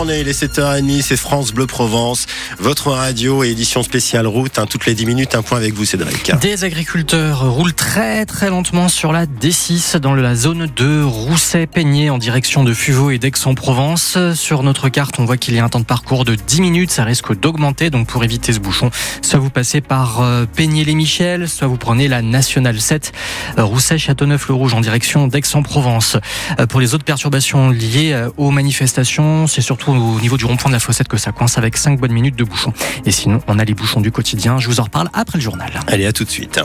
On est les 7h30, c'est France Bleu Provence, votre radio et édition spéciale route. Hein, toutes les 10 minutes, un point avec vous, Cédric. Des agriculteurs roulent très très lentement sur la D6 dans la zone de Rousset-Peigné en direction de Fuveau et d'Aix-en-Provence. Sur notre carte, on voit qu'il y a un temps de parcours de 10 minutes. Ça risque d'augmenter, donc pour éviter ce bouchon, soit vous passez par euh, Peigné-les-Michel, soit vous prenez la Nationale 7 euh, Rousset-Châteauneuf-le-Rouge en direction d'Aix-en-Provence. Euh, pour les autres perturbations liées aux manifestations, c'est surtout au niveau du rond-point de la Fossette que ça coince avec 5 bonnes minutes de bouchons. Et sinon, on a les bouchons du quotidien. Je vous en reparle après le journal. Allez, à tout de suite.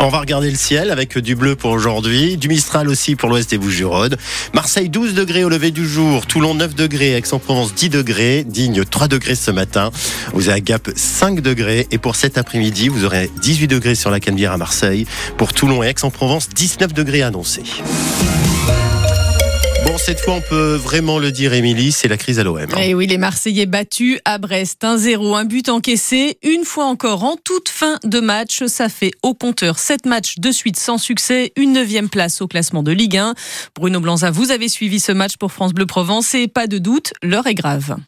On va regarder le ciel avec du bleu pour aujourd'hui, du Mistral aussi pour l'ouest des Bouches-du-Rhône. Marseille 12 degrés au lever du jour, Toulon 9 degrés, Aix-en-Provence 10 degrés, Digne 3 degrés ce matin. Vous avez à Gap 5 degrés et pour cet après-midi, vous aurez 18 degrés sur la Canebière à Marseille. Pour Toulon et Aix-en-Provence, 19 degrés annoncés cette fois, on peut vraiment le dire, Émilie, c'est la crise à l'OM. Hein. Et oui, les Marseillais battus à Brest, 1-0, un but encaissé, une fois encore en toute fin de match. Ça fait au compteur 7 matchs de suite sans succès, une neuvième place au classement de Ligue 1. Bruno Blanza, vous avez suivi ce match pour France Bleu Provence et pas de doute, l'heure est grave.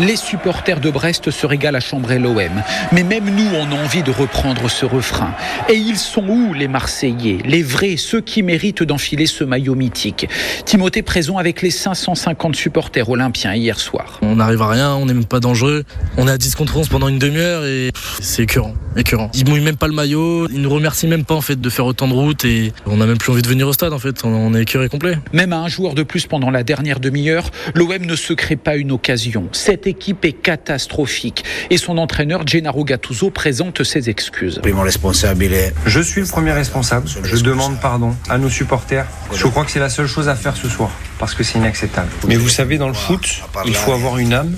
Les supporters de Brest se régalent à chambrer l'OM. Mais même nous, on a envie de reprendre ce refrain. Et ils sont où les Marseillais Les vrais, ceux qui méritent d'enfiler ce maillot mythique? Timothée présent avec les 550 supporters olympiens hier soir. On n'arrive à rien, on n'est même pas dangereux. On est à 10 contre 11 pendant une demi-heure et c'est écœurant, écœurant. Ils mouillent même pas le maillot, ils nous remercient même pas en fait de faire autant de route et on n'a même plus envie de venir au stade en fait. On est écœuré complet. Même à un joueur de plus pendant la dernière demi-heure, l'OM ne se crée pas une occasion. Cette équipe est catastrophique. Et son entraîneur, Gennaro Gattuso, présente ses excuses. Je suis le premier responsable. Je demande pardon à nos supporters. Je crois que c'est la seule chose à faire ce soir, parce que c'est inacceptable. Mais vous savez, dans le foot, il faut avoir une âme.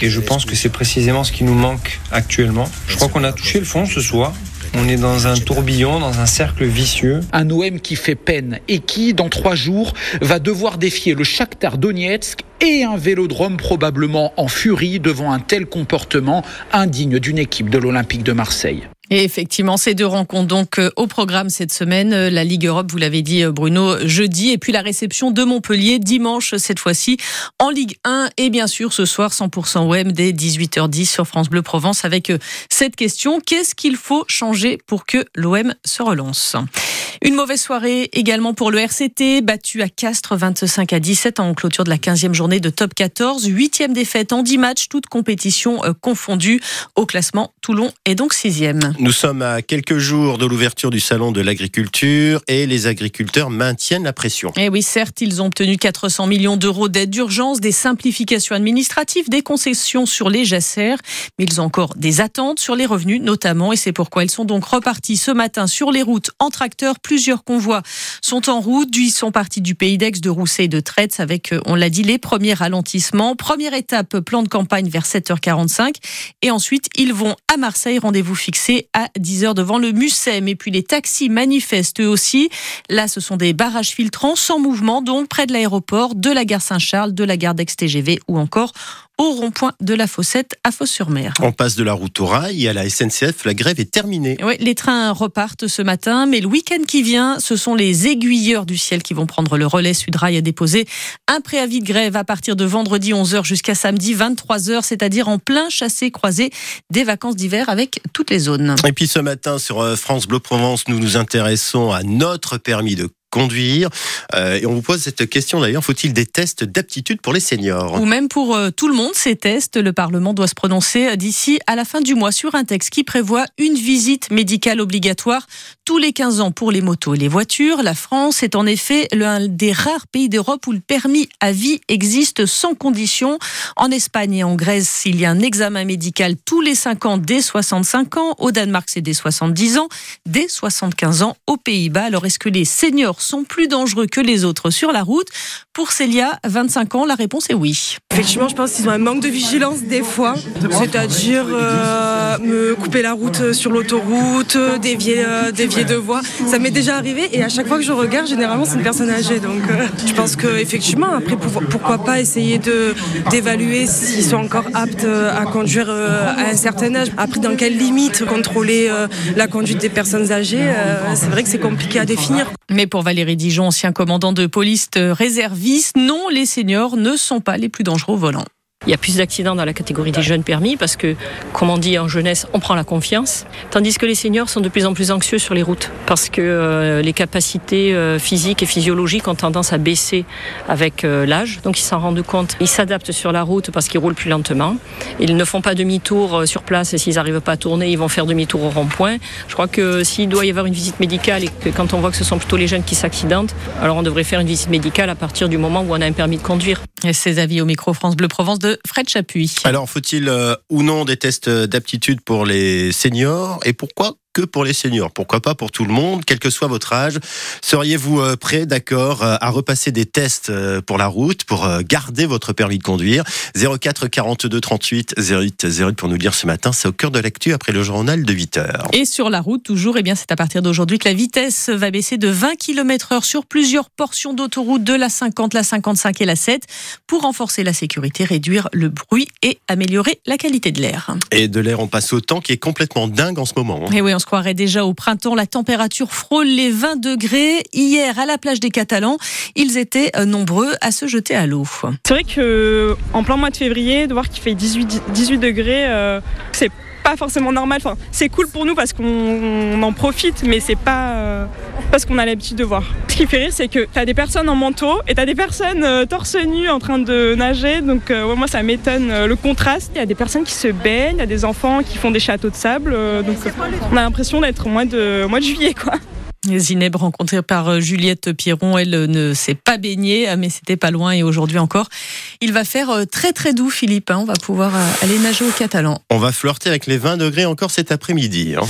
Et je pense que c'est précisément ce qui nous manque actuellement. Je crois qu'on a touché le fond ce soir. On est dans un tourbillon, dans un cercle vicieux. Un OM qui fait peine et qui, dans trois jours, va devoir défier le Shakhtar Donetsk et un vélodrome probablement en furie devant un tel comportement indigne d'une équipe de l'Olympique de Marseille. Et effectivement, ces deux rencontres donc euh, au programme cette semaine. Euh, la Ligue Europe, vous l'avez dit euh, Bruno, jeudi. Et puis la réception de Montpellier dimanche cette fois-ci en Ligue 1. Et bien sûr, ce soir, 100% OM dès 18h10 sur France Bleu Provence avec cette question. Qu'est-ce qu'il faut changer pour que l'OM se relance? Une mauvaise soirée également pour le RCT, battu à Castres 25 à 17 en clôture de la 15e journée de top 14. Huitième défaite en 10 matchs, toutes compétitions euh, confondues. Au classement, Toulon est donc sixième. Nous sommes à quelques jours de l'ouverture du salon de l'agriculture et les agriculteurs maintiennent la pression. Et eh oui, certes, ils ont obtenu 400 millions d'euros d'aide d'urgence, des simplifications administratives, des concessions sur les jacères, mais ils ont encore des attentes sur les revenus notamment et c'est pourquoi ils sont donc repartis ce matin sur les routes en tracteur Plusieurs convois sont en route. Ils sont partis du pays d'Aix, de Rousset et de Traite avec, euh, on l'a dit, les premiers ralentissements. Première étape, plan de campagne vers 7h45. Et ensuite, ils vont à Marseille. Rendez-vous fixé à 10h devant le Mucem. Et puis les taxis manifestent eux aussi. Là, ce sont des barrages filtrants sans mouvement, donc près de l'aéroport, de la gare Saint-Charles, de la gare d'Aix-TGV ou encore au rond-point de la Fossette à Fos-sur-Mer. On passe de la route au rail à la SNCF. La grève est terminée. Oui, les trains repartent ce matin, mais le week-end qui vient, ce sont les aiguilleurs du ciel qui vont prendre le relais. Sudrail a déposé un préavis de grève à partir de vendredi 11h jusqu'à samedi 23h, c'est-à-dire en plein chassé-croisé des vacances d'hiver avec toutes les zones. Et puis ce matin sur euh, France Bleu Provence, nous nous intéressons à notre permis de conduire. Euh, et on vous pose cette question d'ailleurs, faut-il des tests d'aptitude pour les seniors? Ou même pour euh, tout le monde, ces tests, le Parlement doit se prononcer d'ici à la fin du mois sur un texte qui prévoit une visite médicale obligatoire tous les 15 ans pour les motos et les voitures. La France est en effet l'un des rares pays d'Europe où le permis à vie existe sans condition. En Espagne et en Grèce, il y a un examen médical tous les 5 ans dès 65 ans. Au Danemark, c'est dès 70 ans, dès 75 ans aux Pays-Bas. Alors est-ce que les seniors sont plus dangereux que les autres sur la route Pour Célia, 25 ans, la réponse est oui. Effectivement, je pense qu'ils ont un manque de vigilance des fois, c'est-à-dire euh, me couper la route sur l'autoroute, dévier, euh, dévier de voie. Ça m'est déjà arrivé et à chaque fois que je regarde, généralement, c'est une personne âgée. Donc euh, je pense qu'effectivement, après, pourquoi pas essayer d'évaluer s'ils sont encore aptes à conduire à un certain âge. Après, dans quelles limites contrôler la conduite des personnes âgées, c'est vrai que c'est compliqué à définir. Mais pour Valérie Dijon, ancien commandant de police réserviste, non, les seniors ne sont pas les plus dangereux Il y a plus d'accidents dans la catégorie des jeunes permis parce que, comme on dit en jeunesse, on prend la confiance. Tandis que les seniors sont de plus en plus anxieux sur les routes parce que euh, les capacités euh, physiques et physiologiques ont tendance à baisser avec euh, l'âge. Donc ils s'en rendent compte. Ils s'adaptent sur la route parce qu'ils roulent plus lentement. Ils ne font pas demi-tour sur place et s'ils n'arrivent pas à tourner, ils vont faire demi-tour au rond-point. Je crois que s'il doit y avoir une visite médicale et que quand on voit que ce sont plutôt les jeunes qui s'accidentent, alors on devrait faire une visite médicale à partir du moment où on a un permis de conduire. Et ces avis au micro France Bleu Provence de Fred Chapuis. Alors, faut-il euh, ou non des tests d'aptitude pour les seniors? Et pourquoi que pour les seniors Pourquoi pas pour tout le monde, quel que soit votre âge Seriez-vous euh, prêt, d'accord, euh, à repasser des tests euh, pour la route, pour garder votre permis de conduire? 04 42 38 08 08 pour nous dire ce matin, c'est au cœur de l'actu après le journal de 8 heures. Et sur la route, toujours, eh bien, c'est à partir d'aujourd'hui que la vitesse va baisser de 20 km heure sur plusieurs portions d'autoroute de la 50, la 55 et la 7 pour renforcer la sécurité, réduire le bruit et améliorer la qualité de l'air. Et de l'air, on passe au temps qui est complètement dingue en ce moment. hein. Et oui, on se croirait déjà au printemps. La température frôle les 20 degrés. Hier, à la plage des Catalans, ils étaient euh, nombreux à se jeter à l'eau. C'est vrai que en plein mois de février, de voir qu'il fait 18, 18 degrés, euh, c'est pas forcément normal. Enfin, c'est cool pour nous parce qu'on on en profite, mais c'est pas euh, parce qu'on a l'habitude de voir. Ce qui fait rire, c'est que t'as des personnes en manteau et t'as des personnes euh, torse nu en train de nager. Donc euh, ouais, moi, ça m'étonne le contraste. Il y a des personnes qui se baignent, il y a des enfants qui font des châteaux de sable. donc on a l'impression d'être au mois de, au mois de juillet, quoi. Zineb, rencontrée par euh, Juliette Pierron, elle euh, ne s'est pas baignée, ah, mais c'était pas loin. Et aujourd'hui encore, il va faire euh, très très doux, Philippe. hein. On va pouvoir aller nager au Catalan. On va flirter avec les 20 degrés encore cet après-midi. hein.